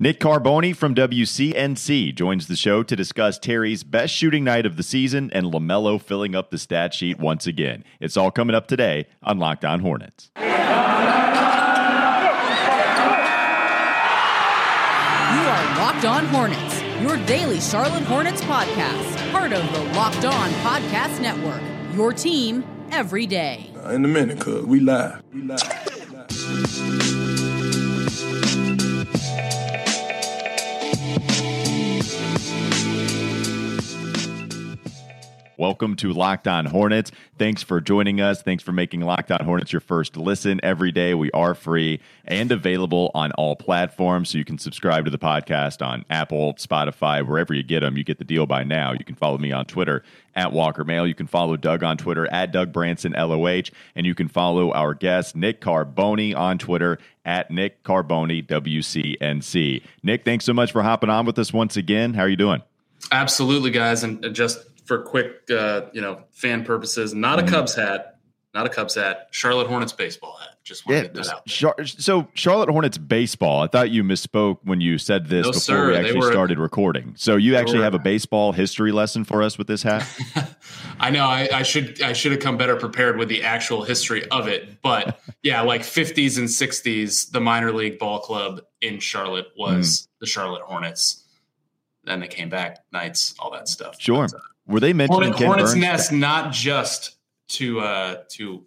Nick Carboni from WCNC joins the show to discuss Terry's best shooting night of the season and LaMelo filling up the stat sheet once again. It's all coming up today on Locked On Hornets. You are Locked On Hornets, your daily Charlotte Hornets podcast, part of the Locked On Podcast Network. Your team every day. In a minute, cuz we live. We live. We live. Welcome to Locked On Hornets. Thanks for joining us. Thanks for making Locked On Hornets your first listen every day. We are free and available on all platforms, so you can subscribe to the podcast on Apple, Spotify, wherever you get them. You get the deal by now. You can follow me on Twitter at Walker Mail. You can follow Doug on Twitter at Doug Branson LOH, and you can follow our guest Nick Carboni on Twitter at Nick Carboni WCNC. Nick, thanks so much for hopping on with us once again. How are you doing? Absolutely, guys, and just for quick, uh, you know, fan purposes, not a mm-hmm. Cubs hat, not a Cubs hat, Charlotte Hornets baseball hat. Just want yeah, to get that out. Char- so Charlotte Hornets baseball. I thought you misspoke when you said this no, before sir, we actually were, started recording. So you actually were, have a baseball history lesson for us with this hat. I know. I, I, should I should have come better prepared with the actual history of it. But yeah, like 50s and 60s, the minor league ball club in Charlotte was mm. the Charlotte Hornets. Then they came back, Knights, all that stuff. Sure. Were they mentioning Hornet, Hornets Burns? Nest, not just to uh, to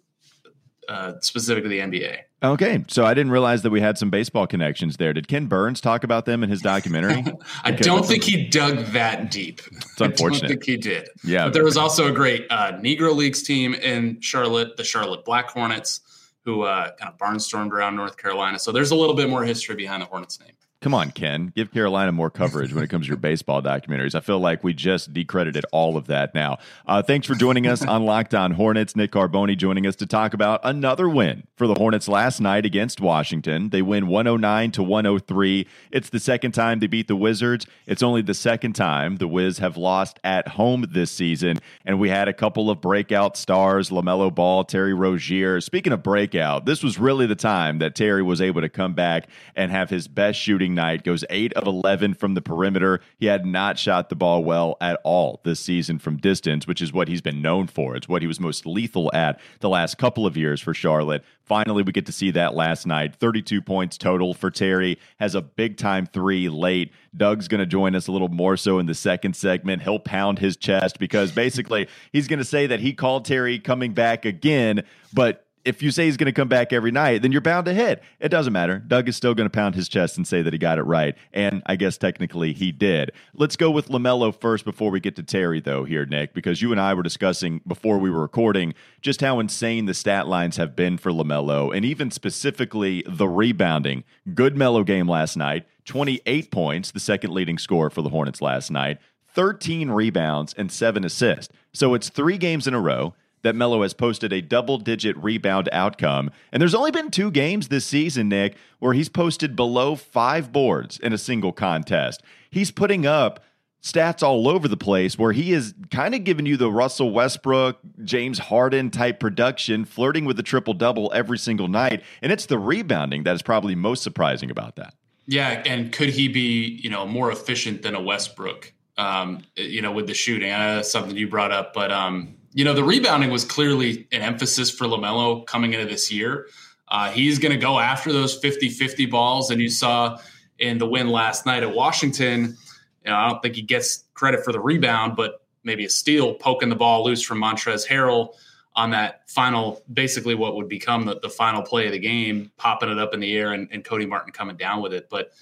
uh, specifically the NBA. Okay, so I didn't realize that we had some baseball connections there. Did Ken Burns talk about them in his documentary? I don't think he dug that deep. It's unfortunate. I don't think he did. Yeah, but there was also a great uh, Negro Leagues team in Charlotte, the Charlotte Black Hornets, who uh, kind of barnstormed around North Carolina. So there's a little bit more history behind the Hornets name. Come on, Ken. Give Carolina more coverage when it comes to your baseball documentaries. I feel like we just decredited all of that now. Uh, thanks for joining us on Locked On Hornets. Nick Carboni joining us to talk about another win for the Hornets last night against Washington. They win 109 to 103. It's the second time they beat the Wizards. It's only the second time the Wiz have lost at home this season. And we had a couple of breakout stars, LaMelo Ball, Terry Rozier. Speaking of breakout, this was really the time that Terry was able to come back and have his best shooting shooting night, goes 8 of 11 from the perimeter. He had not shot the ball well at all this season from distance, which is what he's been known for. It's what he was most lethal at the last couple of years for Charlotte. Finally, we get to see that last night. 32 points total for Terry. Has a big time three late. Doug's going to join us a little more so in the second segment. He'll pound his chest because basically he's going to say that he called Terry coming back again, but if you say he's going to come back every night, then you're bound to hit. It doesn't matter. Doug is still going to pound his chest and say that he got it right. And I guess technically he did. Let's go with LaMelo first before we get to Terry, though, here, Nick, because you and I were discussing before we were recording just how insane the stat lines have been for LaMelo and even specifically the rebounding. Good Melo game last night, 28 points, the second leading scorer for the Hornets last night, 13 rebounds, and seven assists. So it's three games in a row that Melo has posted a double digit rebound outcome. And there's only been two games this season, Nick, where he's posted below five boards in a single contest. He's putting up stats all over the place where he is kind of giving you the Russell Westbrook, James Harden type production, flirting with the triple double every single night. And it's the rebounding that is probably most surprising about that. Yeah. And could he be, you know, more efficient than a Westbrook? Um, you know, with the shooting, something you brought up, but um, you know, the rebounding was clearly an emphasis for LaMelo coming into this year. Uh, he's going to go after those 50 50 balls. And you saw in the win last night at Washington, you know, I don't think he gets credit for the rebound, but maybe a steal poking the ball loose from Montrezl Harrell on that final, basically what would become the, the final play of the game, popping it up in the air and, and Cody Martin coming down with it. But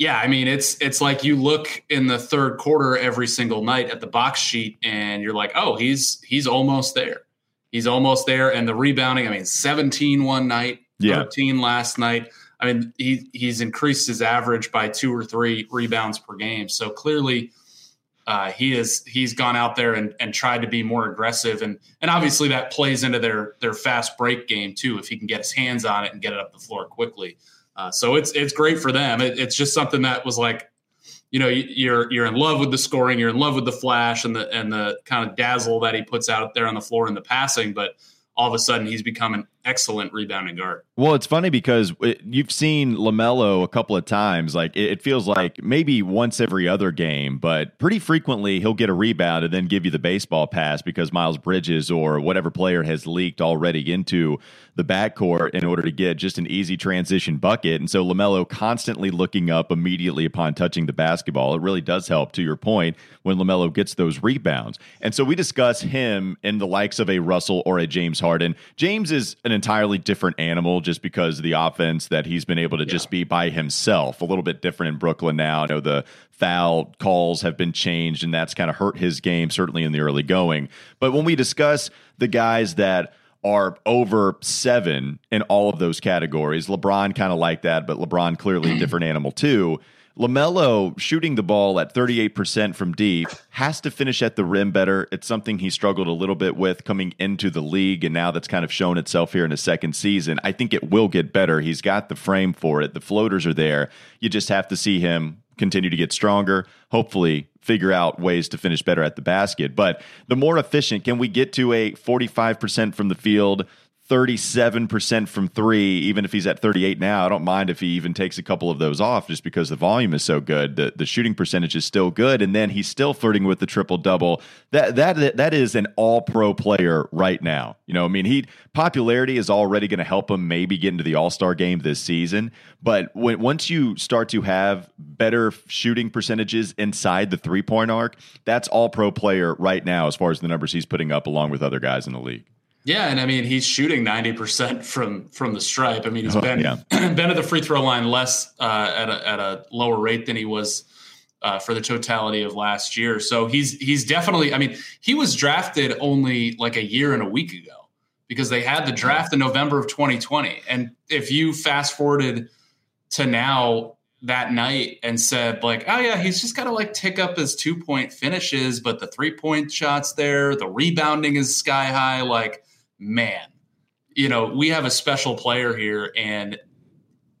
yeah, I mean it's it's like you look in the third quarter every single night at the box sheet and you're like, "Oh, he's he's almost there. He's almost there." And the rebounding, I mean, 17 one night, yeah. 13 last night. I mean, he he's increased his average by two or three rebounds per game. So clearly uh, he is he's gone out there and, and tried to be more aggressive and and obviously that plays into their their fast break game too if he can get his hands on it and get it up the floor quickly. Uh, so it's it's great for them. It, it's just something that was like, you know, you're you're in love with the scoring, you're in love with the flash and the and the kind of dazzle that he puts out there on the floor in the passing, but all of a sudden he's becoming excellent rebounding guard. Well, it's funny because it, you've seen LaMelo a couple of times. Like it, it, feels like maybe once every other game, but pretty frequently he'll get a rebound and then give you the baseball pass because Miles Bridges or whatever player has leaked already into the backcourt in order to get just an easy transition bucket. And so LaMelo constantly looking up immediately upon touching the basketball. It really does help, to your point, when LaMelo gets those rebounds. And so we discuss him in the likes of a Russell or a James Harden. James is an entirely different animal just because of the offense that he's been able to yeah. just be by himself. A little bit different in Brooklyn now. I know the foul calls have been changed, and that's kind of hurt his game, certainly in the early going. But when we discuss the guys that are over seven in all of those categories. LeBron kind of like that, but LeBron clearly a different animal too. LaMelo shooting the ball at 38% from deep has to finish at the rim better. It's something he struggled a little bit with coming into the league, and now that's kind of shown itself here in his second season. I think it will get better. He's got the frame for it, the floaters are there. You just have to see him continue to get stronger, hopefully figure out ways to finish better at the basket. But the more efficient, can we get to a 45% from the field, 37% from three, even if he's at 38 now. I don't mind if he even takes a couple of those off just because the volume is so good. The the shooting percentage is still good. And then he's still flirting with the triple double. That that that is an all pro player right now. You know, I mean, he popularity is already going to help him maybe get into the all star game this season. But when once you start to have better shooting percentages inside the three point arc, that's all pro player right now as far as the numbers he's putting up along with other guys in the league. Yeah, and I mean he's shooting ninety percent from from the stripe. I mean he's oh, been yeah. been at the free throw line less uh, at a, at a lower rate than he was uh, for the totality of last year. So he's he's definitely. I mean he was drafted only like a year and a week ago because they had the draft in November of 2020. And if you fast forwarded to now that night and said like, oh yeah, he's just got to like tick up his two point finishes, but the three point shots there, the rebounding is sky high, like man, you know, we have a special player here, and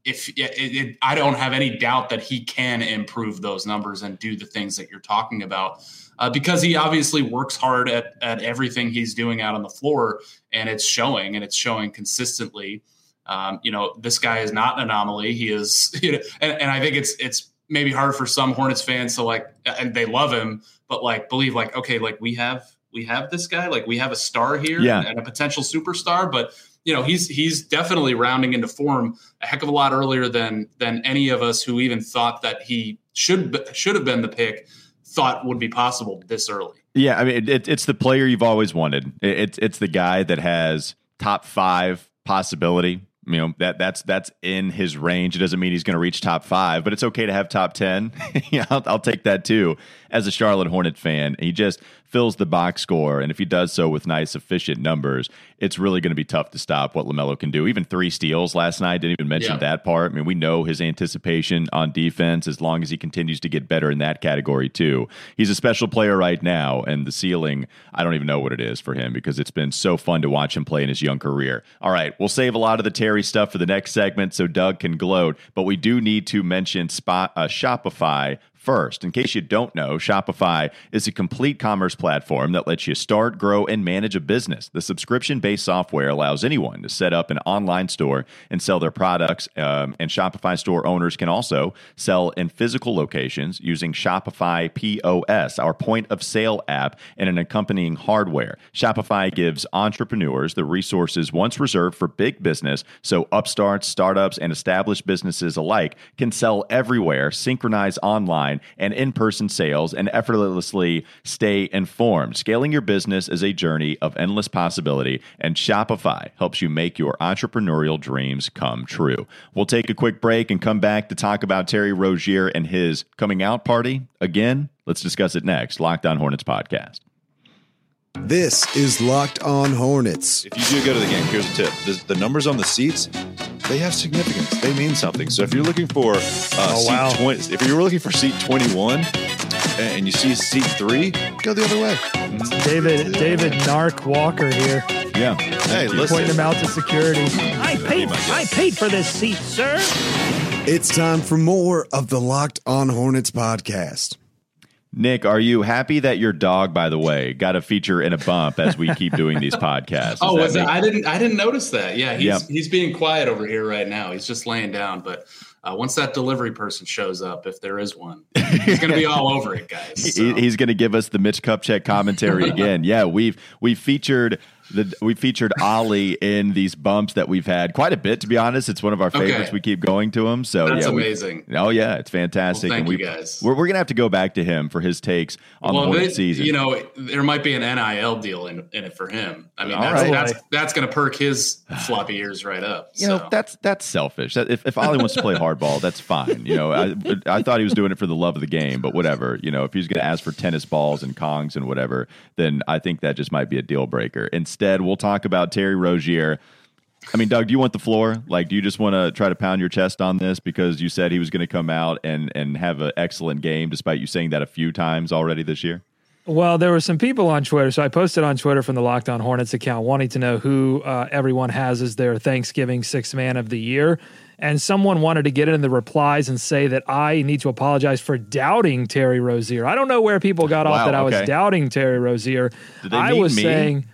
if it, it, I don't have any doubt that he can improve those numbers and do the things that you're talking about. Uh, because he obviously works hard at, at everything he's doing out on the floor, and it's showing, and it's showing consistently. Um, you know, this guy is not an anomaly. He is, you know, and, and I think it's it's maybe hard for some Hornets fans to like, and they love him, but like believe like, okay, like we have we have this guy, like we have a star here yeah. and a potential superstar, but you know he's he's definitely rounding into form a heck of a lot earlier than than any of us who even thought that he should should have been the pick thought would be possible this early. Yeah, I mean it, it's the player you've always wanted. It's it's the guy that has top five possibility you know that that's that's in his range. It doesn't mean he's going to reach top five, but it's okay to have top ten. yeah, I'll, I'll, take that too. As a Charlotte Hornet fan, he just fills the box score, and if he does so with nice, efficient numbers, it's really going to be tough to stop what LaMelo can do. Even three steals last night didn't even mention yeah. that part. I mean, we know his anticipation on defense as long as he continues to get better in that category too. He's a special player right now, and the ceiling, I don't even know what it is for him because it's been so fun to watch him play in his young career. All right, we'll save a lot of the Terry stuff for the next segment so Doug can gloat, but we do need to mention Spot uh, Shopify First, in case you don't know, Shopify is a complete commerce platform that lets you start, grow, and manage a business. The subscription based software allows anyone to set up an online store and sell their products, um, and Shopify store owners can also sell in physical locations using Shopify POS, our point of sale app, and an accompanying hardware. Shopify gives entrepreneurs the resources once reserved for big business so upstarts, startups, and established businesses alike can sell everywhere, synchronize online online and in person sales and effortlessly stay informed. Scaling your business is a journey of endless possibility, and Shopify helps you make your entrepreneurial dreams come true. We'll take a quick break and come back to talk about Terry Rozier and his coming out party. Again, let's discuss it next. Locked On Hornets podcast. This is Locked On Hornets. If you do go to the game, here's a tip: the, the numbers on the seats they have significance. They mean something. So if you're looking for uh, oh, seat wow. 20, if you're looking for seat 21 and you see seat three, go the other way. David David Nark Walker here. Yeah. Hey, listen. Pointing him out to security. I paid I paid for this seat, sir. It's time for more of the Locked On Hornets podcast. Nick, are you happy that your dog, by the way, got a feature in a bump as we keep doing these podcasts? Does oh, was make- it? I didn't. I didn't notice that. Yeah, he's Yep. he's being quiet over here right now. He's just laying down. But uh, once that delivery person shows up, if there is one, he's going to be all over it, guys. He- He's going to give us the Mitch Kupchak commentary again. Yeah, we've we've featured the we featured Ollie in these bumps that we've had quite a bit. To be honest, it's one of our favorites. Okay. We keep going to him. So That's yeah, we- amazing. oh yeah, it's fantastic. Well, thank and you, we, guys. We're, we're gonna have to go back to him for his takes on the well, Hornet they- season. you know, there might be an NIL deal in, in it for him. I mean, All that's right. that's, that's going to perk his floppy ears right up. You know that's that's selfish. If, if Ollie wants to play hardball, that's fine. You know, I I thought he was doing it for the love of the game, but whatever. You know, if he's going to ask for tennis balls and kongs and whatever, then I think that just might be a deal breaker. Instead, we'll talk about Terry Rozier. I mean, Doug, do you want the floor? Like, do you just want to try to pound your chest on this because you said he was going to come out and and have an excellent game, despite you saying that a few times already this year? Well, there were some people on Twitter. So I posted on Twitter from the Locked On Hornets account wanting to know who uh, everyone has as their Thanksgiving sixth man of the year. And someone wanted to get in the replies and say that I need to apologize for doubting Terry Rozier. I don't know where people got Wow, off that I was doubting Terry Rozier. I was me? saying.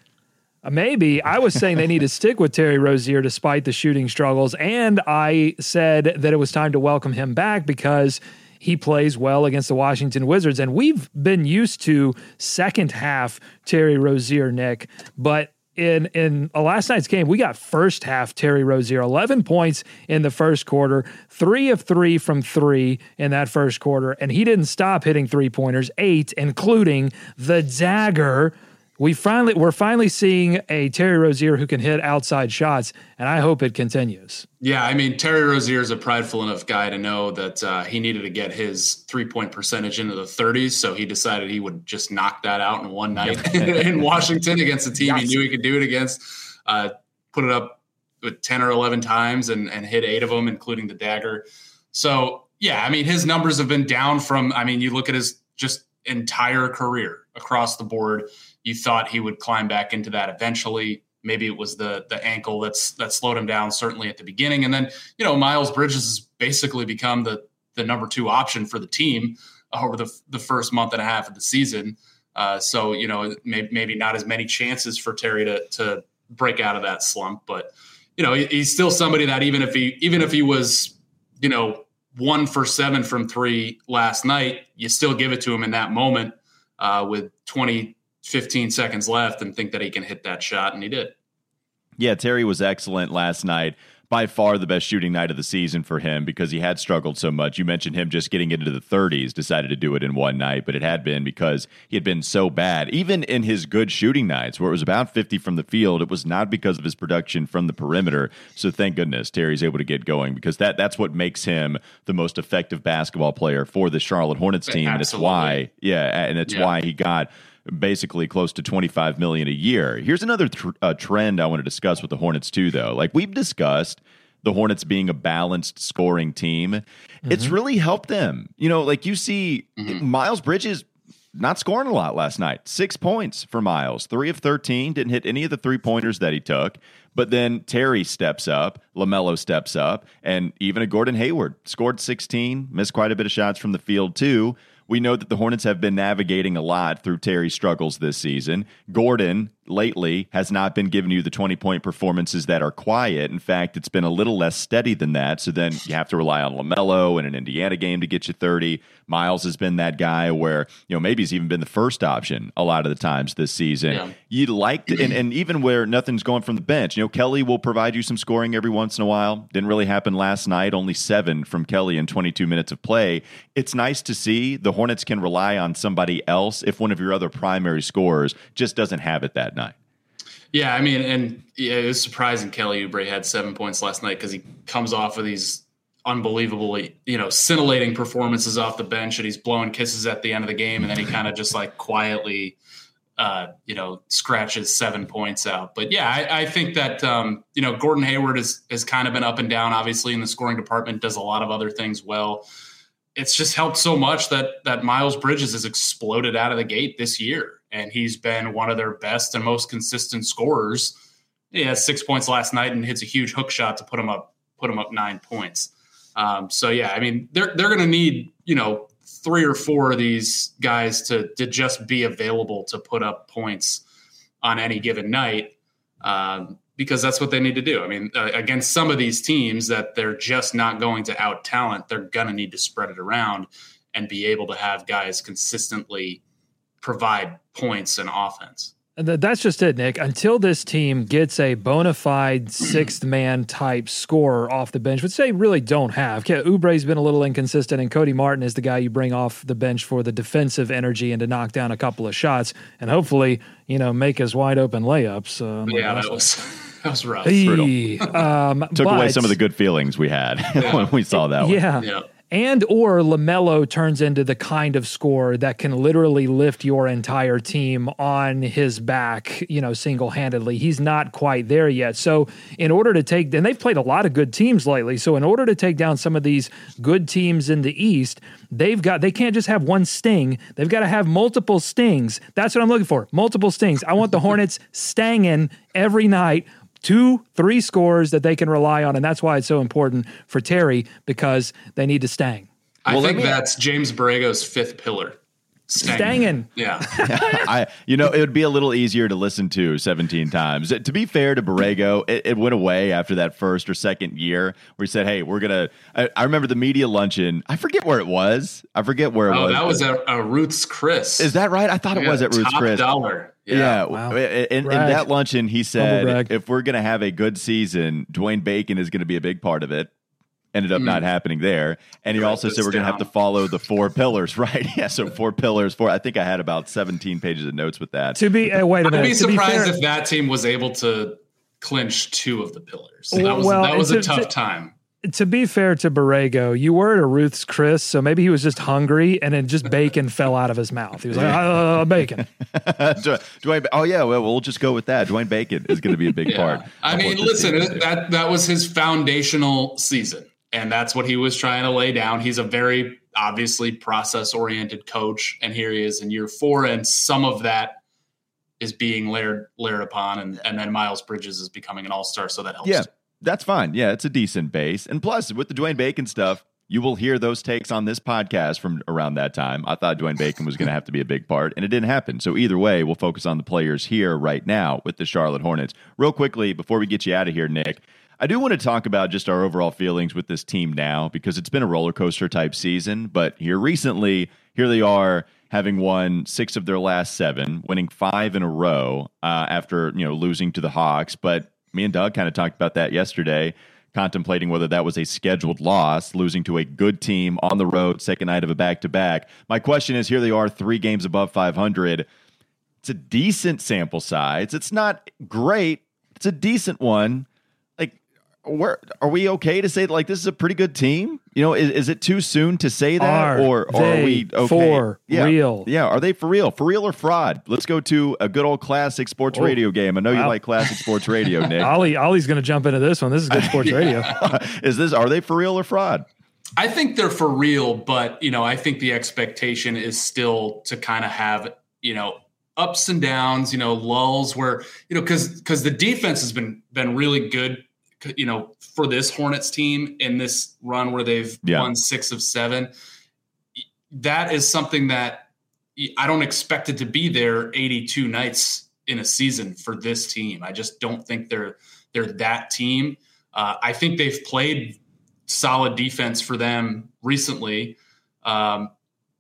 Uh, Maybe I was saying they need to stick with Terry Rozier despite the shooting struggles, and I said that it was time to welcome him back because he plays well against the Washington Wizards, and we've been used to second half Terry Rozier, Nick, but. In in uh, last night's game, we got first half Terry Rozier, eleven points in the first quarter, three of three from three in that first quarter, and he didn't stop hitting three pointers, eight, including the dagger we finally we're finally seeing a Terry Rozier who can hit outside shots, and I hope it continues. Yeah, I mean Terry Rozier is a prideful enough guy to know that uh, he needed to get his three point percentage into the 30s, so he decided he would just knock that out in one night in Washington against a team he knew he could do it against. Uh, put it up with 10 or 11 times and, and hit eight of them, including the dagger. So yeah, I mean his numbers have been down from. I mean you look at his just entire career across the board. You thought he would climb back into that eventually. Maybe it was the the ankle that's that slowed him down certainly at the beginning, and then you know Miles Bridges has basically become the the number two option for the team over the the first month and a half of the season. Uh, so you know maybe, maybe not as many chances for Terry to to break out of that slump, but you know he, he's still somebody that even if he even if he was you know one for seven from three last night, you still give it to him in that moment uh, with 20, 15 seconds left and think that he can hit that shot, and he did. Yeah, Terry was excellent last night. By far the best shooting night of the season for him because he had struggled so much. You mentioned him just getting into the 30s, decided to do it in one night, but it had been because he had been so bad. Even in his good shooting nights, where it was about 50 from the field, it was not because of his production from the perimeter. So thank goodness Terry's able to get going because that that's what makes him the most effective basketball player for the Charlotte Hornets team. And it's why, yeah, and it's Yeah. why he got basically close to 25 million a year. Here's another tr- uh, trend I want to discuss with the Hornets too though. Like we've discussed the Hornets being a balanced scoring team. It's really helped them. You know, like you see Miles Bridges not scoring a lot last night. 6 points for Miles. 3 of 13, didn't hit any of the three-pointers that he took. But then Terry steps up, LaMelo steps up, and even a Gordon Hayward scored 16, missed quite a bit of shots from the field too. We know that the Hornets have been navigating a lot through Terry's struggles this season. Gordon lately has not been giving you the 20 point performances that are quiet. In fact, it's been a little less steady than that. So then you have to rely on LaMelo in an Indiana game to get you 30. Miles has been that guy where, you know, maybe he's even been the first option a lot of the times this season. Yeah. You'd like to, and, and even where nothing's going from the bench, you know, Kelly will provide you some scoring every once in a while. Didn't really happen last night, only seven from Kelly in 22 minutes of play. It's nice to see the Hornets can rely on somebody else if one of your other primary scorers just doesn't have it that night. Yeah, I mean, and yeah, it was surprising Kelly Oubre had seven points last night because he comes off of these unbelievably, you know, scintillating performances off the bench, and he's blowing kisses at the end of the game, and then he kind of just like quietly, uh, you know, scratches seven points out. But yeah, I, I think that um, you know Gordon Hayward has has kind of been up and down, obviously in the scoring department, does a lot of other things well. It's just helped so much that that Miles Bridges has exploded out of the gate this year, and he's been one of their best and most consistent scorers. He has six points last night and hits a huge hook shot to put him up put him up nine points. Um, so yeah, I mean they're they're going to need you know three or four of these guys to to just be available to put up points on any given night um, because that's what they need to do. I mean, uh, against some of these teams that they're just not going to out talent, they're going to need to spread it around and be able to have guys consistently provide points and offense. That's just it, Nick. Until this team gets a bona fide sixth man type scorer off the bench, which they really don't have. Oubre's been a little inconsistent, and Cody Martin is the guy you bring off the bench for the defensive energy and to knock down a couple of shots and hopefully, you know, make his wide open layups. Uh, yeah, that was. That was rough. um, Took but, away some of the good feelings we had yeah. when we saw that yeah. Yeah and or LaMelo turns into the kind of scorer that can literally lift your entire team on his back, you know, single-handedly. He's not quite there yet. So, in order to take and they've played a lot of good teams lately. So, in order to take down some of these good teams in the East, they've got they can't just have one sting. They've got to have multiple stings. That's what I'm looking for. Multiple stings. I want the Hornets stanging every night two, three scores that they can rely on. And that's why it's so important for Terry because they need to stang. I well, think that's James Borrego's fifth pillar. Stangin. Yeah. I, you know, it would be a little easier to listen to 17 times. To be fair to Borrego, it, it went away after that first or second year where he said, Hey, we're going to. I remember the media luncheon. I forget where it was. I forget where it oh, was. that was at uh, Ruth's Chris. Is that right? I thought it was at Ruth's Chris. dollar. Yeah. yeah. Wow. In, in, that luncheon, he said, if we're going to have a good season, Dwayne Bacon is going to be a big part of it ended up mm. not happening there. And he also said we're going to have to follow the four pillars, right? Yeah, so four pillars. Four. I think I had about seventeen pages of notes with that. To be uh, wait a minute. I'd be surprised be if that team was able to clinch two of the pillars. That was well, that was to, a tough to, time. To be fair to Borrego, you were at a Ruth's Chris, so maybe he was just hungry, and then just bacon fell out of his mouth. He was like, uh, "Bacon." Dwayne, oh yeah, well we'll just go with that. Dwayne Bacon is going to be a big yeah. part. I mean, listen, that that was his foundational season and that's what he was trying to lay down. He's a very obviously process oriented coach, and here he is in year four, and some of that is being layered layered upon, and and then Miles Bridges is becoming an all star, so that helps. Yeah, that's fine. Yeah, it's a decent base, and plus with the Dwayne Bacon stuff. You will hear those takes on this podcast from around that time. I thought Dwayne Bacon was going to have to be a big part, and it didn't happen. So, either way, we'll focus on the players here right now with the Charlotte Hornets. Real quickly, before we get you out of here, Nick, I do want to talk about just our overall feelings with this team now because it's been a roller coaster type season. But here recently, here they are having won six of their last seven, winning five in a row uh, after you know losing to the Hawks. But me and Doug kind of talked about that yesterday, contemplating whether that was a scheduled loss, losing to a good team on the road, second night of a back to back. My question is: Here they are, three games above 500. It's a decent sample size. It's not great. It's a decent one where are we okay to say like this is a pretty good team? You know, is, is it too soon to say that, are or, or are we okay? for yeah. real? Yeah, are they for real? For real or fraud? Let's go to a good old classic sports oh. radio game. I know you like classic sports radio, Nick. Ollie, Ollie's going to jump into this one. This is good sports radio. is this? Are they for real or fraud? I think they're for real, but you know, I think the expectation is still to kind of have you know ups and downs, you know, lulls where you know because because the defense has been been really good you know, for this Hornets team in this run where they've yeah. won six of seven, that is something that I don't expect it to be there 82 nights in a season for this team. I just don't think they're they're that team. Uh, I think they've played solid defense for them recently, um,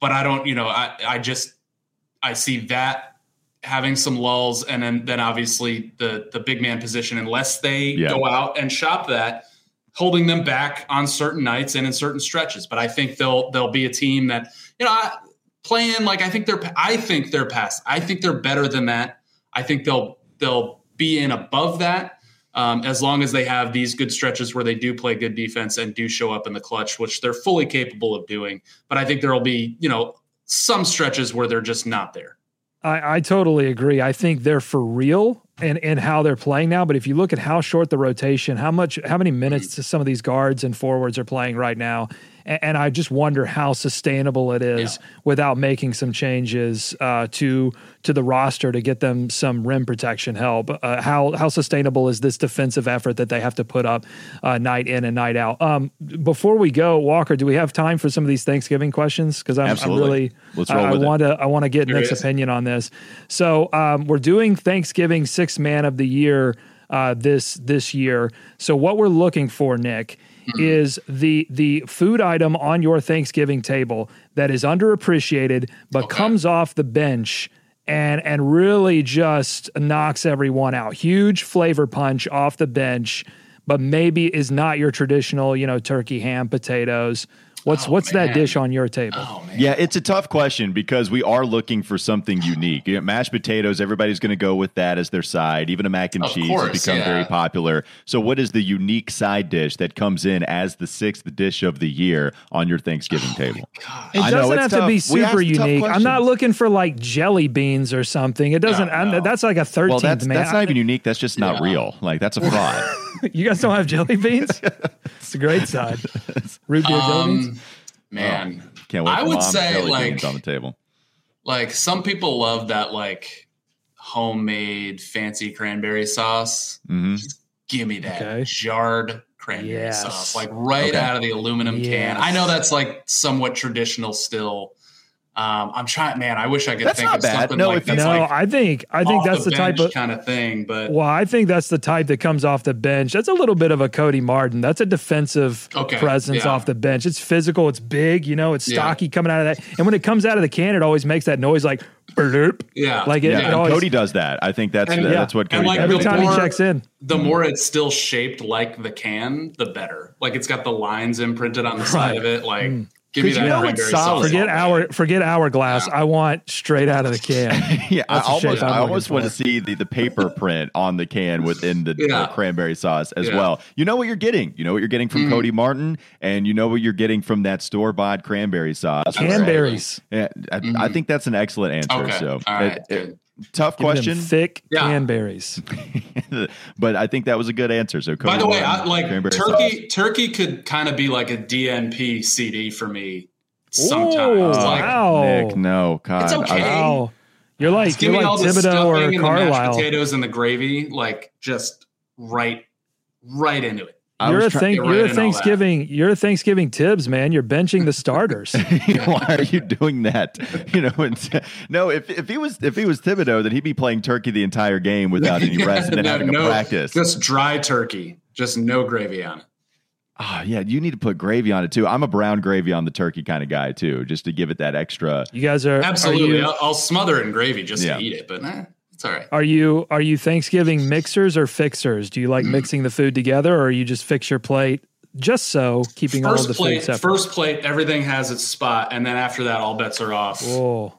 but I don't. You know, I I just I see that having some lulls, and then then obviously the the big man position, unless they yeah. go out and shop that, holding them back on certain nights and in certain stretches. But I think they'll they'll be a team that you know playing like I think they're I think they're past. I think they're better than that. I think they'll they'll be in above that. Um, as long as they have these good stretches where they do play good defense and do show up in the clutch, which they're fully capable of doing. But I think there will be, you know, some stretches where they're just not there. I, I totally agree. I think they're for real and and how they're playing now. But if you look at how short the rotation, how much, how many minutes mm. some of these guards and forwards are playing right now, and, and I just wonder how sustainable it is Yeah. without making some changes uh, to to the roster to get them some rim protection help. Uh, how how sustainable is this defensive effort that they have to put up uh, night in and night out? Um, before we go, Walker, do we have time for some of these Thanksgiving questions? Because I'm, I'm really Let's I, roll I with it. want to I want to get There Nick's opinion on this. So um, we're doing Thanksgiving Six Man of the Year uh, this this year. So what we're looking for, Nick, Hmm. is the the food item on your Thanksgiving table that is underappreciated but Okay. comes off the bench and and really just knocks everyone out. Huge flavor punch off the bench, but maybe is not your traditional, you know, turkey, ham, potatoes. What's Oh, what's that dish on your table? Oh man. Yeah, it's a tough question because we are looking for something unique. You know, mashed potatoes, everybody's going to go with that as their side. Even a mac and Of cheese course, has become yeah. very popular. So, what is the unique side dish that comes in as the sixth dish of the year on your Thanksgiving oh, table? It I doesn't it's have to be super unique. I'm not looking for like jelly beans or something. It doesn't. I'm- no. That's like a 13th Well, that's man. that's not even unique. That's just not Yeah. real. Like that's a fraud. you guys don't have jelly beans? it's a great side. Root beer jelly beans. Um, man, Can't wait. I would say, like- on the table. like some people love that like homemade fancy cranberry sauce. hmm Just give me that Okay. jarred cranberry Yes. sauce, like right Okay. out of the aluminum Yes. can. I know that's like somewhat traditional still. Um, I'm trying, man. I wish I could That's think not of bad. something No, like if you- that's No, like I think I think that's the, type of. kind of thing. But Well, I think that's the type that comes off the bench. That's a little bit of a Cody Martin. That's a defensive Okay, presence yeah. off the bench. It's physical. It's big. You know, it's Yeah. stocky coming out of that. And when it comes out of the can, it always makes that noise like burp. yeah, Like it- Yeah, it always- Cody does that. I think that's And- that's what and Cody like does. Every the time he checks in. the more it's still shaped like the can, the better. Like it's got the lines imprinted on the side of it. Like give me 'Cause that you know cranberry it's solid. Forget all hour. Forget hourglass. I want straight out of the can. yeah, I That's the almost, I'm I looking almost want to see the, the paper print on the can within the, the cranberry sauce as Yeah. well. You know what you're getting. You know what you're getting from Mhm. Cody Martin, and you know what you're getting from that store bought cranberry sauce. Canberries. Yeah, I, I think that's an excellent answer. Okay. So, All right. it- it- good. Tough Give me them question, thick Yeah. canberries. but I think that was a good answer. So, Cody By the way, I, like turkey, sauce. turkey could kind of be like a DNP CD for me Ooh, sometimes. like, wow. Nick, no, God, It's okay. Wow. You're like just give you're me like all the Thibodeau stuffing or and the mashed potatoes and the gravy, like just right, right into it. I You're a thank, you're a in all that. Thanksgiving you're a Thanksgiving Tibbs man. You're benching the starters. Why are you doing that? You know, and, no. If if he was if he was Thibodeau, then he'd be playing turkey the entire game without any rest and then No, having no, a practice. Just dry turkey, just no gravy on it. Ah, yeah, you need to put gravy on it too. I'm a brown gravy on the turkey kind of guy too, just to give it that extra. You guys are Absolutely, Are you, I'll, I'll smother it in gravy just Yeah. to eat it, but eh, it's all right. are you are you Thanksgiving mixers or fixers? Do you like mixing the food together, or you just fix your plate just so, keeping all of First the plate, food separate? first plate, everything has its spot, and then after that, all bets are off. oh,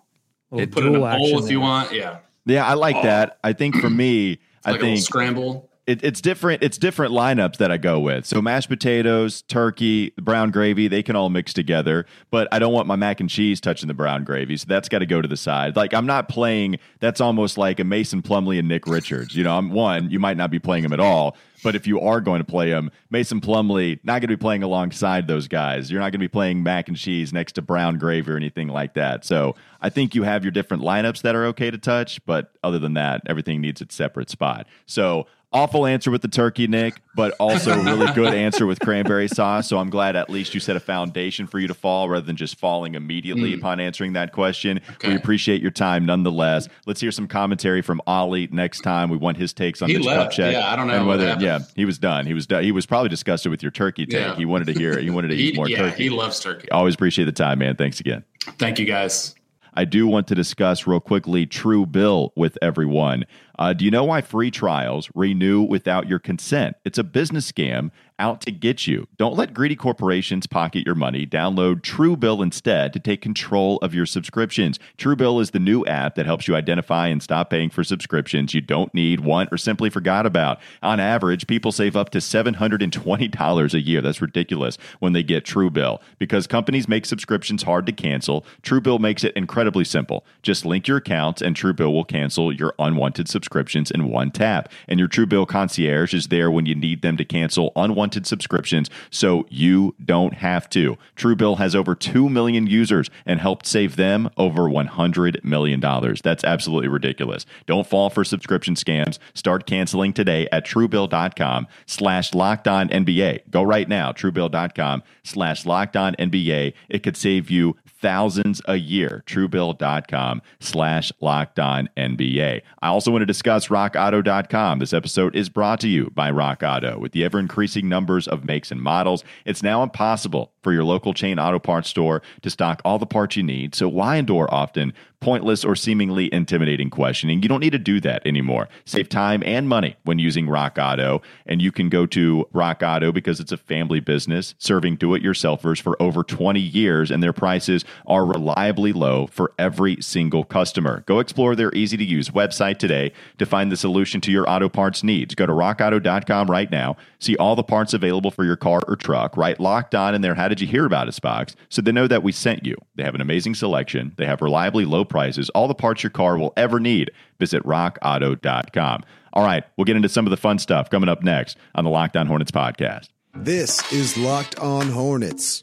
little Put it in a bowl if you there. want. Yeah, Yeah, I like oh. that. I think for me, I like a think scramble. It, it's different. It's different lineups that I go with. So mashed potatoes, turkey, brown gravy, they can all mix together. But I don't want my mac and cheese touching the brown gravy, so that's got to go to the side. Like I'm not playing. That's almost like a Mason Plumlee and Nick Richards. You know, I'm one. You might not be playing him at all. But if you are going to play him, Mason Plumlee not going to be playing alongside those guys. You're not going to be playing mac and cheese next to brown gravy or anything like that. So I think you have your different lineups that are okay to touch. But other than that, everything needs its separate spot. So awful answer with the turkey, Nick, but also really good answer with cranberry sauce. So I'm glad at least you set a foundation for you to fall rather than just falling immediately mm. upon answering that question. Okay. We appreciate your time nonetheless. Let's hear some commentary from Ollie next time. We want his takes on He this Kupchak. Yeah, I don't know And whether, yeah, he was done. He was done. He was probably disgusted with your turkey take. Yeah. He wanted to hear it. He wanted to He, eat more yeah, turkey. he loves turkey. Always appreciate the time, man. Thanks again. Thank you guys. I do want to discuss real quickly True Bill with everyone. Uh, do you know why free trials renew without your consent? It's a business scam out to get you. Don't let greedy corporations pocket your money. Download Truebill instead to take control of your subscriptions. Truebill is the new app that helps you identify and stop paying for subscriptions you don't need, want, or simply forgot about. On average, people save up to $720 a year. That's ridiculous when they get Truebill. Because companies make subscriptions hard to cancel, Truebill makes it incredibly simple. Just link your accounts and Truebill will cancel your unwanted subscriptions in one tap. And your Truebill concierge is there when you need them to cancel unwanted subscriptions so you don't have to. Truebill has over 2 million users and helped save them over $100 million. That's absolutely ridiculous. Don't fall for subscription scams. Start canceling today at truebill.com slash locked on NBA. Go right now, truebill.com slash locked on NBA. It could save you thousands a year. Truebill.com slash locked on NBA. I also want to discuss rockauto.com. This episode is brought to you by Rock Auto. With the ever increasing numbers of makes and models, it's now impossible for your local chain auto parts store to stock all the parts you need. So why endure often pointless or seemingly intimidating questioning? You don't need to do that anymore. Save time and money when using Rock Auto. And you can go to Rock Auto because it's a family business serving do it yourselfers for over 20 years, and their prices are reliably low for every single customer. Go explore their easy to use website today to find the solution to your auto parts needs. Go to rockauto.com right now. See all the parts available for your car or truck, right? Locked on in there. How did you hear about us box? So they know that we sent you. They have an amazing selection. They have reliably low prices, all the parts your car will ever need. Visit rockauto.com. All right, we'll get into some of the fun stuff coming up next on the Locked On Hornets podcast. This is Locked On Hornets.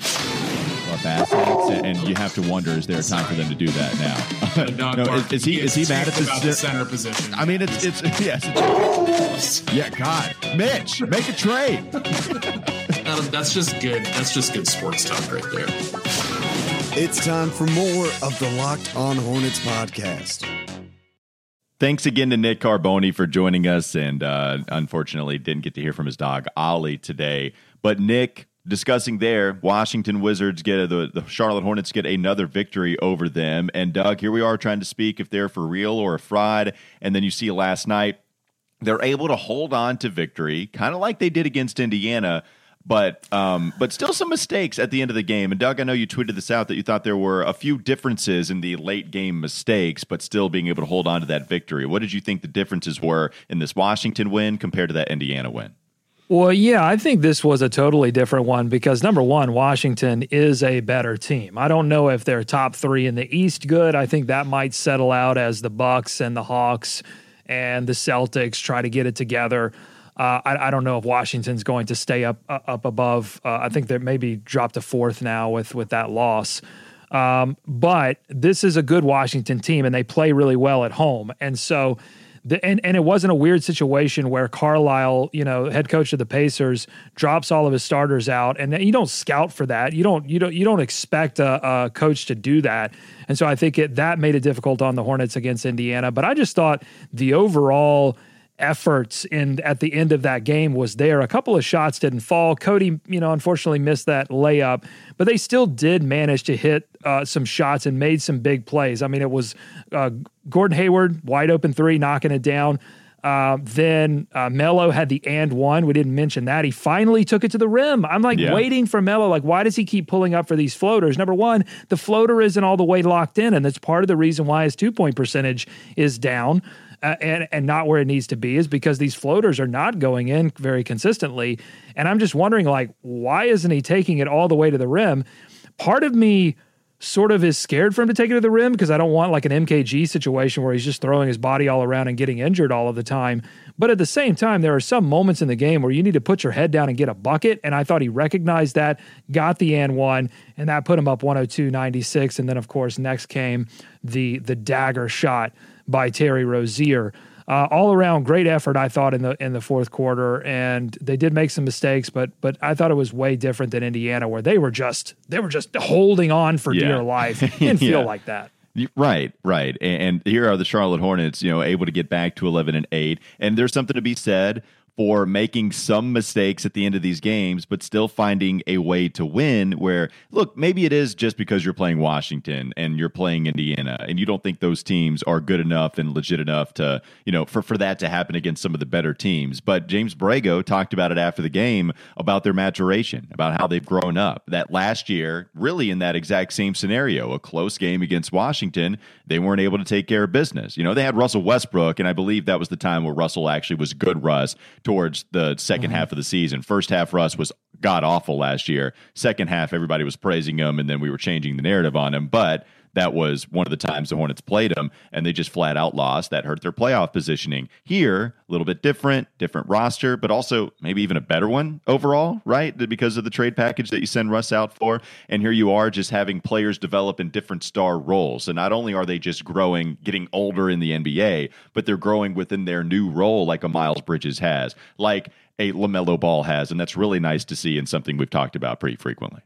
Bass and you have to wonder: is there a time for them to do that now? no, is, is, he is he mad at the, the, center position? I mean, it's it's yes. It's, yeah, God, Mitch, make a trade. that's just good. That's just good sports talk right there. It's time for more of the Locked On Hornets podcast. Thanks again to Nick Carboni for joining us, and uh, unfortunately, didn't get to hear from his dog Ollie today. But Nick, discussing there, Washington Wizards get a, the, the Charlotte Hornets get another victory over them. And Doug, here we are trying to speak if they're for real or a fraud. And then you see last night, they're able to hold on to victory, kind of like they did against Indiana. But um, but still some mistakes at the end of the game. And Doug, I know you tweeted this out that you thought there were a few differences in the late game mistakes, but still being able to hold on to that victory. What did you think the differences were in this Washington win compared to that Indiana win? Well, yeah, I think this was a totally different one because number one, Washington is a better team. I don't know if they're top three in the East good. I think that might settle out as the Bucks and the Hawks and the Celtics try to get it together. Uh, I, I, don't know if Washington's going to stay up uh, up above. Uh, I think they maybe dropped to fourth now with with that loss. Um, but this is a good Washington team, and they play really well at home. And so the, and, and it wasn't a weird situation where Carlisle, you know, head coach of the Pacers, drops all of his starters out, and you don't scout for that. You don't you don't you don't expect a, a coach to do that. And so I think it, that made it difficult on the Hornets against Indiana. But I just thought the overall efforts in at the end of that game was there. A couple of shots didn't fall. Cody, you know, unfortunately missed that layup, but they still did manage to hit uh, some shots and made some big plays. I mean, it was uh, Gordon Hayward wide open three, knocking it down. Uh, then uh, Melo had the and one. We didn't mention that. He finally took it to the rim. I'm like yeah. waiting for Melo. Like, why does he keep pulling up for these floaters? Number one, the floater isn't all the way locked in, and that's part of the reason why his two point percentage is down uh, and and not where it needs to be is because these floaters are not going in very consistently. And I'm just wondering, like, why isn't he taking it all the way to the rim? Part of me sort of is scared for him to take it to the rim because I don't want like an MKG situation where he's just throwing his body all around and getting injured all of the time. But at the same time, there are some moments in the game where you need to put your head down and get a bucket. And I thought he recognized that, got the and one, and that put him up 102 96. And then, of course, next came the the dagger shot by Terry Rozier. Uh, all around, great effort. I thought in the in the fourth quarter, and they did make some mistakes, but but I thought it was way different than Indiana, where they were just they were just holding on for yeah. dear life. Yeah. feel like that. Right, right. And here are the Charlotte Hornets, you know, able to get back to 11 and 8. And there's something to be said for making some mistakes at the end of these games, but still finding a way to win. Where, look, maybe it is just because you're playing Washington and you're playing Indiana, and you don't think those teams are good enough and legit enough to, you know, for, for that to happen against some of the better teams. But James Borrego talked about it after the game about their maturation, about how they've grown up. That last year, really in that exact same scenario, a close game against Washington, they weren't able to take care of business. You know, they had Russell Westbrook, and I believe that was the time where Russell actually was good, Russ towards the 2nd mm-hmm. half of the season. First half, Russ was god awful last year. Second half, everybody was praising him, and then we were changing the narrative on him. But that was one of the times the Hornets played them, and they just flat out lost. That hurt their playoff positioning. Here, a little bit different, different roster, but also maybe even a better one overall, right? Because of the trade package that you send Russ out for. And here you are just having players develop in different star roles. And not only are they just growing, getting older in the NBA, but they're growing within their new role, like a Miles Bridges has, like a LaMelo Ball has. And that's really nice to see and something we've talked about pretty frequently.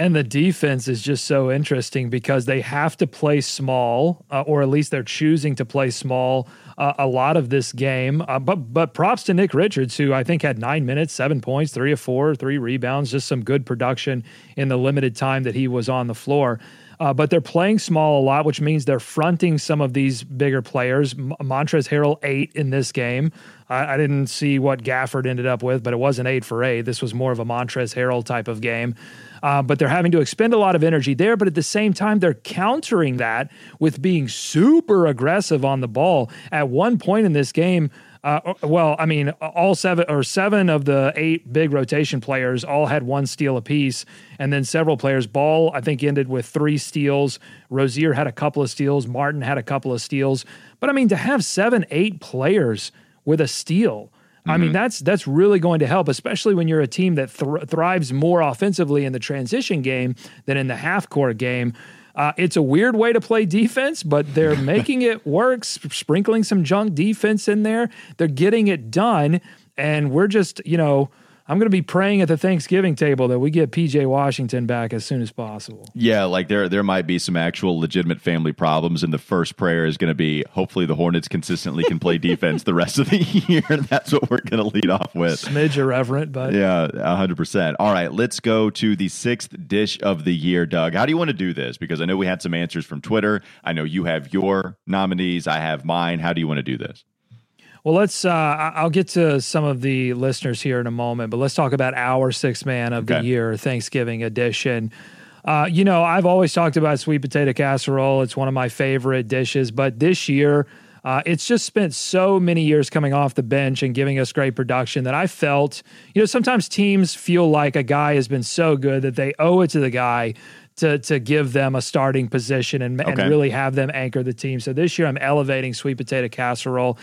And the defense is just so interesting because they have to play small, uh, or at least they're choosing to play small uh, a lot of this game. Uh, but but props to Nick Richards, who I think had nine minutes, seven points, three of four, three rebounds, just some good production in the limited time that he was on the floor. Uh, but they're playing small a lot, which means they're fronting some of these bigger players. M- Montrezl Harrell eight in this game. I, I, didn't see what Gafford ended up with, but it wasn't eight for eight. This was more of a Montrezl Harrell type of game. Uh, but they're having to expend a lot of energy there. But at the same time, they're countering that with being super aggressive on the ball. At one point in this game, uh, well, I mean, all seven or seven of the eight big rotation players all had one steal apiece, and then several players. Ball, I think, ended with three steals. Rozier had a couple of steals. Martin had a couple of steals. But I mean, to have seven, eight players with a steal Mm-hmm. I mean, mm-hmm. that's that's really going to help, especially when you're a team that th- thrives more offensively in the transition game than in the half court game. Uh, it's a weird way to play defense, but they're making it work, sp- sprinkling some junk defense in there. They're getting it done, and we're just, you know, I'm going to be praying at the Thanksgiving table that we get PJ Washington back as soon as possible. Yeah, like there there might be some actual legitimate family problems, and the first prayer is going to be hopefully the Hornets consistently can play defense the rest of the year. That's what we're going to lead off with. Smidge irreverent, but yeah, hundred percent. All right, let's go to the sixth dish of the year, Doug. How do you want to do this? Because I know we had some answers from Twitter. I know you have your nominees. I have mine. How do you want to do this? Well, let's. Uh, I'll get to some of the listeners here in a moment, but let's talk about our six man of okay. the year Thanksgiving edition. Uh, you know, I've always talked about sweet potato casserole. It's one of my favorite dishes, but this year, uh, it's just spent so many years coming off the bench and giving us great production that I felt, you know, sometimes teams feel like a guy has been so good that they owe it to the guy to to give them a starting position and, okay. and really have them anchor the team. So this year, I'm elevating sweet potato casserole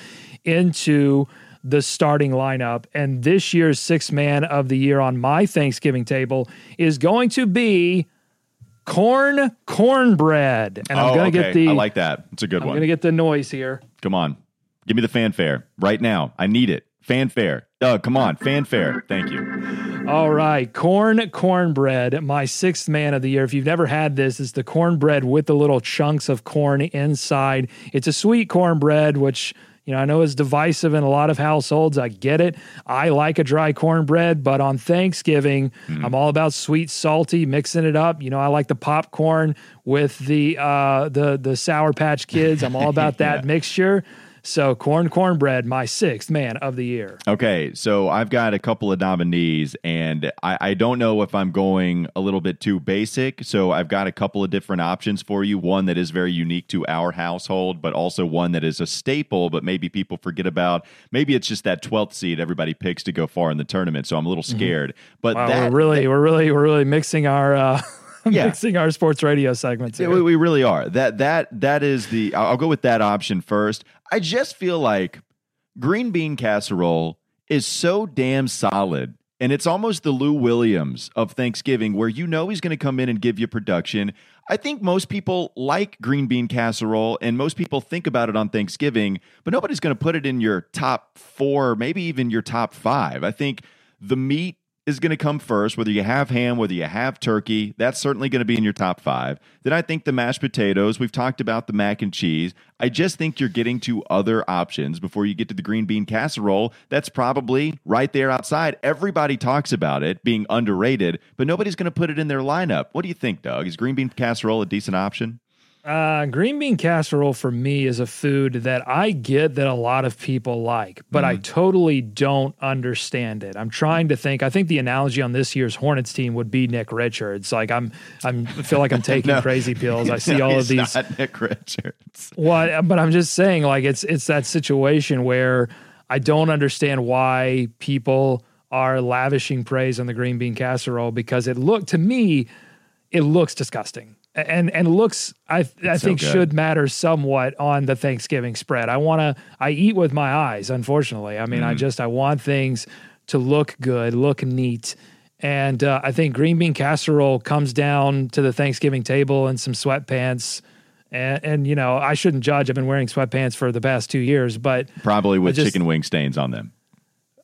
into the starting lineup. And this year's sixth man of the year on my Thanksgiving table is going to be corn cornbread. And I'm oh, going to okay. get the. I like that. It's a good I'm one. I'm going to get the noise here. Come on. Give me the fanfare right now. I need it. Fanfare. Doug, come on. Fanfare. Thank you. All right. Corn cornbread, my sixth man of the year. If you've never had this, it's the cornbread with the little chunks of corn inside. It's a sweet cornbread, which you know, I know it's divisive in a lot of households. I get it. I like a dry cornbread, but on Thanksgiving, mm. I'm all about sweet, salty, mixing it up. You know, I like the popcorn with the uh, the the Sour Patch Kids. I'm all about that yeah. mixture. So corn cornbread, my sixth man of the year. Okay, so I've got a couple of nominees, and I, I, don't know if I'm going a little bit too basic. So I've got a couple of different options for you. One that is very unique to our household, but also one that is a staple, but maybe people forget about. Maybe it's just that 12th seed everybody picks to go far in the tournament. So I'm a little mm-hmm. scared. Mm-hmm. But wow, that, we're really, that, we're really, we're really mixing our. Uh, yeah. mixing our sports radio segments. Yeah, we, we, really are. That that that is the. I'll go with that option first. I just feel like green bean casserole is so damn solid. And it's almost the Lou Williams of Thanksgiving, where you know he's going to come in and give you production. I think most people like green bean casserole, and most people think about it on Thanksgiving, but nobody's going to put it in your top four, maybe even your top five. I think the meat is going to come first, whether you have ham, whether you have turkey. That's certainly going to be in your top five. Then I think the mashed potatoes. We've talked about the mac and cheese. I just think you're getting to other options before you get to the green bean casserole. That's probably right there outside. Everybody talks about it being underrated, but nobody's going to put it in their lineup. What do you think, Doug? Is green bean casserole a decent option? Uh, green bean casserole for me is a food that I get that a lot of people like, but mm. I totally don't understand it. I'm trying to think. I think the analogy on this year's Hornets team would be Nick Richards. Like I'm, I'm I feel like I'm taking no, crazy pills. I see no, all of these. Nick Richards. What? But I'm just saying, like it's it's that situation where I don't understand why people are lavishing praise on the green bean casserole because it looked to me, it looks disgusting and and looks I I think good. should matter somewhat on the Thanksgiving spread. I want to I eat with my eyes. Unfortunately, I mean I Mm. just I want things to look good, look neat. And uh, I think green bean casserole comes down to the Thanksgiving table in some sweatpants. And, and you know, I shouldn't judge. I've been wearing sweatpants for the past two years, but Probably with just- chicken wing stains on them.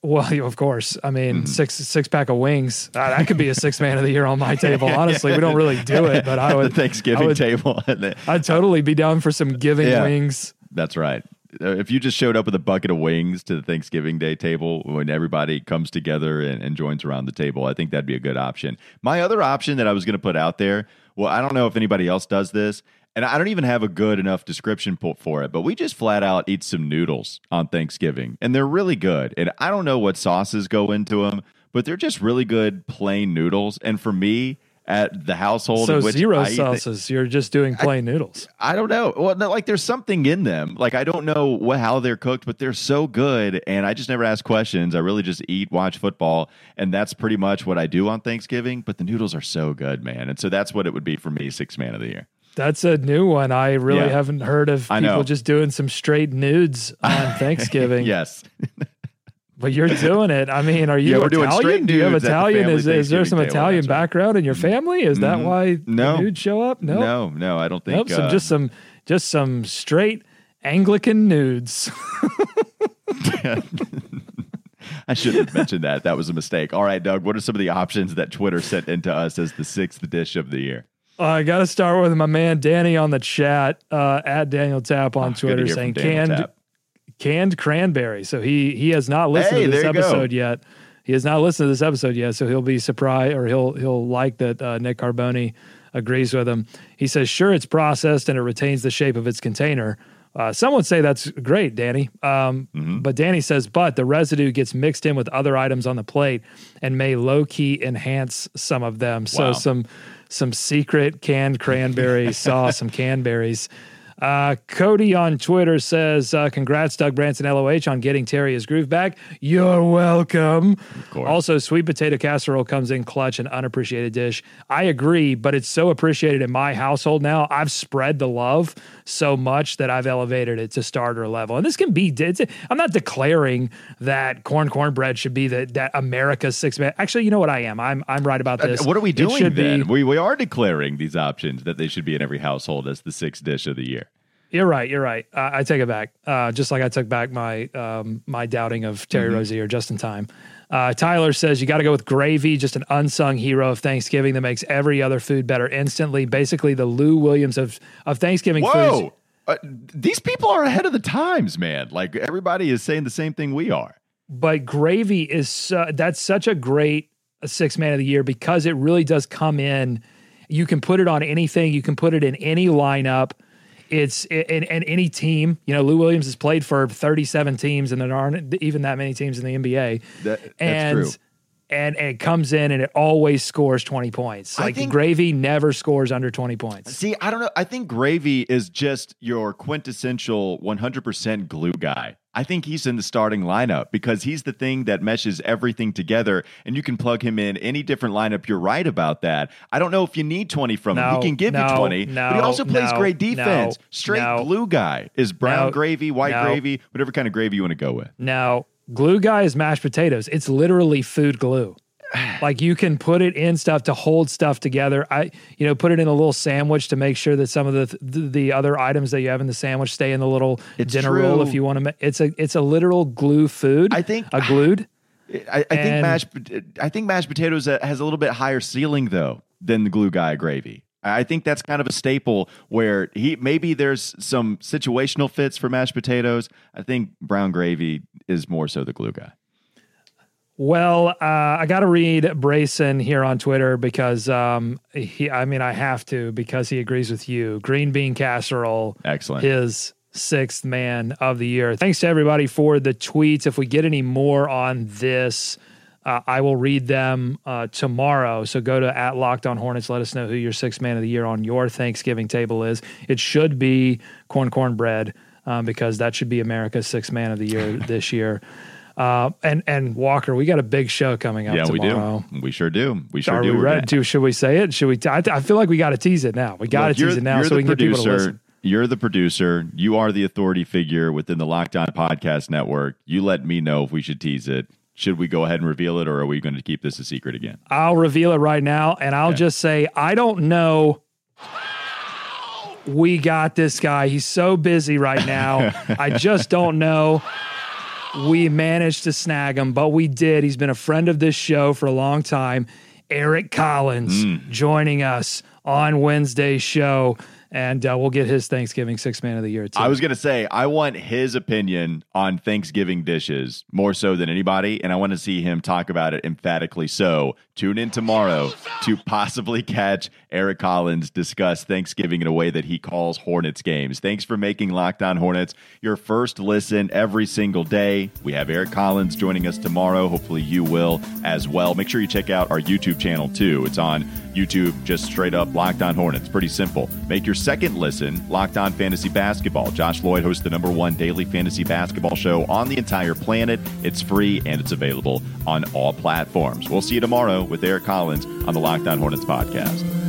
Well, of course. I mean, Mm-hmm. six six pack of wings. Uh, that could be a six man of the year on my table. Honestly, we don't really do it, but I the would. Thanksgiving I would, table. I'd totally be down for some giving Yeah. wings. That's right. Uh, If you just showed up with a bucket of wings to the Thanksgiving Day table when everybody comes together and, and joins around the table, I think that'd be a good option. My other option that I was going to put out there, well, I don't know if anybody else does this, and I don't even have a good enough description for it, but we just flat out eat some noodles on Thanksgiving, and they're really good. And I don't know what sauces go into them, but they're just really good plain noodles. And for me, at the household, So zero I sauces. You're just doing plain noodles. I don't know. Well, no, like there's something in them. Like I don't know what how they're cooked, but they're so good, and I just never ask questions. I really just eat, watch football, and that's pretty much what I do on Thanksgiving. But the noodles are so good, man, and so that's what it would be for me, six man of the year. That's a new one. I really Yeah. haven't heard of people just doing some straight nudes on Thanksgiving. yes, But you're doing it. I mean, are you Yeah, Italian? Do you have at the Italian? Is, is there some Italian background in your family? Is that Mhm. why No. the nudes show up? No. no, no, I don't think. Nope. Some uh, just some just some straight Anglican nudes. I shouldn't have mentioned that. That was a mistake. All right, Doug. What are some of the options that Twitter sent into us as the sixth dish of the year? Uh, I got to start with my man Danny on the chat uh, at Daniel Tap on Oh, Twitter saying canned Tap. canned cranberry. So he he has not listened Hey, to this you go. episode yet. He has not listened to this episode yet, so he'll be surprised or he'll he'll like that uh, Nick Carboni agrees with him. He says, "Sure, it's processed and it retains the shape of its container." Uh, some would say that's great, Danny. Um, Mm-hmm. But Danny says, but the residue gets mixed in with other items on the plate and may low key enhance some of them. So Wow. some some secret canned cranberry sauce, some canberries. Uh, Cody on Twitter says, uh, "Congrats, Doug Branson LOH, on getting Terry his groove back. You're welcome." Also, sweet potato casserole comes in clutch, an unappreciated dish. I agree, but it's so appreciated in my household now. I've spread the love so much that I've elevated it to starter level. And this can be. I'm not declaring that corn cornbread should be the that America's six man. Actually, you know what I am. I'm I'm right about this. Uh, What are we doing then? Be, we we are declaring these options that they should be in every household as the sixth dish of the year. You're right. You're right. Uh, I take it back. Uh, just like I took back my um, my doubting of Terry Mm-hmm. Rozier just in time. Uh, Tyler says you got to go with gravy, just an unsung hero of Thanksgiving that makes every other food better instantly. Basically, the Lou Williams of of Thanksgiving foods. Whoa! Uh, these people are ahead of the times, man. Like everybody is saying the same thing we are. But gravy is that's such a great six man of the year because it really does come in. You can put it on anything. You can put it in any lineup. It's and in any team. You know, Lou Williams has played for 37 teams, and there aren't even that many teams in the NBA. That- that's and, true. And, and it comes in and it always scores 20 points. Like think- gravy never scores under 20 points. See, I don't know. I think Gravy is just your quintessential 100% glue guy. I think he's in the starting lineup because he's the thing that meshes everything together, and you can plug him in any different lineup. You're right about that. I don't know if you need 20 from him. He can give no, you 20, but he also plays no, great defense. no, Straight no. glue guy is brown No, gravy, white no. gravy, whatever kind of gravy you want to go with. Now, glue guy is mashed potatoes. It's literally food glue. Like you can put it in stuff to hold stuff together. I, you know, put it in a little sandwich to make sure that some of the the, the other items that you have in the sandwich stay in the little It's dinner roll. If you want to, ma- it's a it's a literal glue food. I think- a glued. I, I think mashed. I think mashed potatoes uh, has a little bit higher ceiling though than the glue guy gravy. I think that's kind of a staple where he maybe there's some situational fits for mashed potatoes. I think brown gravy is more so the glue guy. Well, uh, I got to read Brayson here on Twitter because um, he, I mean, I have to because he agrees with you. Green bean casserole, Excellent. his sixth man of the year. Thanks to everybody for the tweets. If we get any more on this, uh, I will read them uh, tomorrow. So go to at Locked On Hornets. Let us know who your sixth man of the year on your Thanksgiving table is. It should be corn cornbread um, because that should be America's sixth man of the year this year. Uh, and and Walker, we got a big show coming up. Yeah, tomorrow. we do. We sure do. We sure Are do. we ready gonna- to? Should we say it? Should we? T- I, feel like we got to tease it now. We got to tease it now so the we can get people to producer. listen. You're the producer. You are the authority figure within the Locked On Podcast Network. You let me know if we should tease it. Should we go ahead and reveal it, or are we going to keep this a secret again? I'll reveal it right now, and I'll Okay. just say I don't know. We got this guy. He's so busy right now. I just don't know. We managed to snag him, but we did. He's been a friend of this show for a long time. Eric Collins Mm. joining us on Wednesday's show, and uh, we'll get his Thanksgiving Six Man of the Year too. I was going to say, I want his opinion on Thanksgiving dishes more so than anybody, and I want to see him talk about it emphatically. So tune in tomorrow to possibly catch Eric Collins discuss Thanksgiving in a way that he calls Hornets games. Thanks for making Locked On Hornets your first listen every single day. We have Eric Collins joining us tomorrow. Hopefully, you will as well. Make sure you check out our YouTube channel too. It's on YouTube, just straight up Locked On Hornets. Pretty simple. Make your second listen Locked On Fantasy Basketball. Josh Lloyd hosts the number one daily fantasy basketball show on the entire planet. It's free and it's available on all platforms. We'll see you tomorrow with Eric Collins on the Locked On Hornets podcast.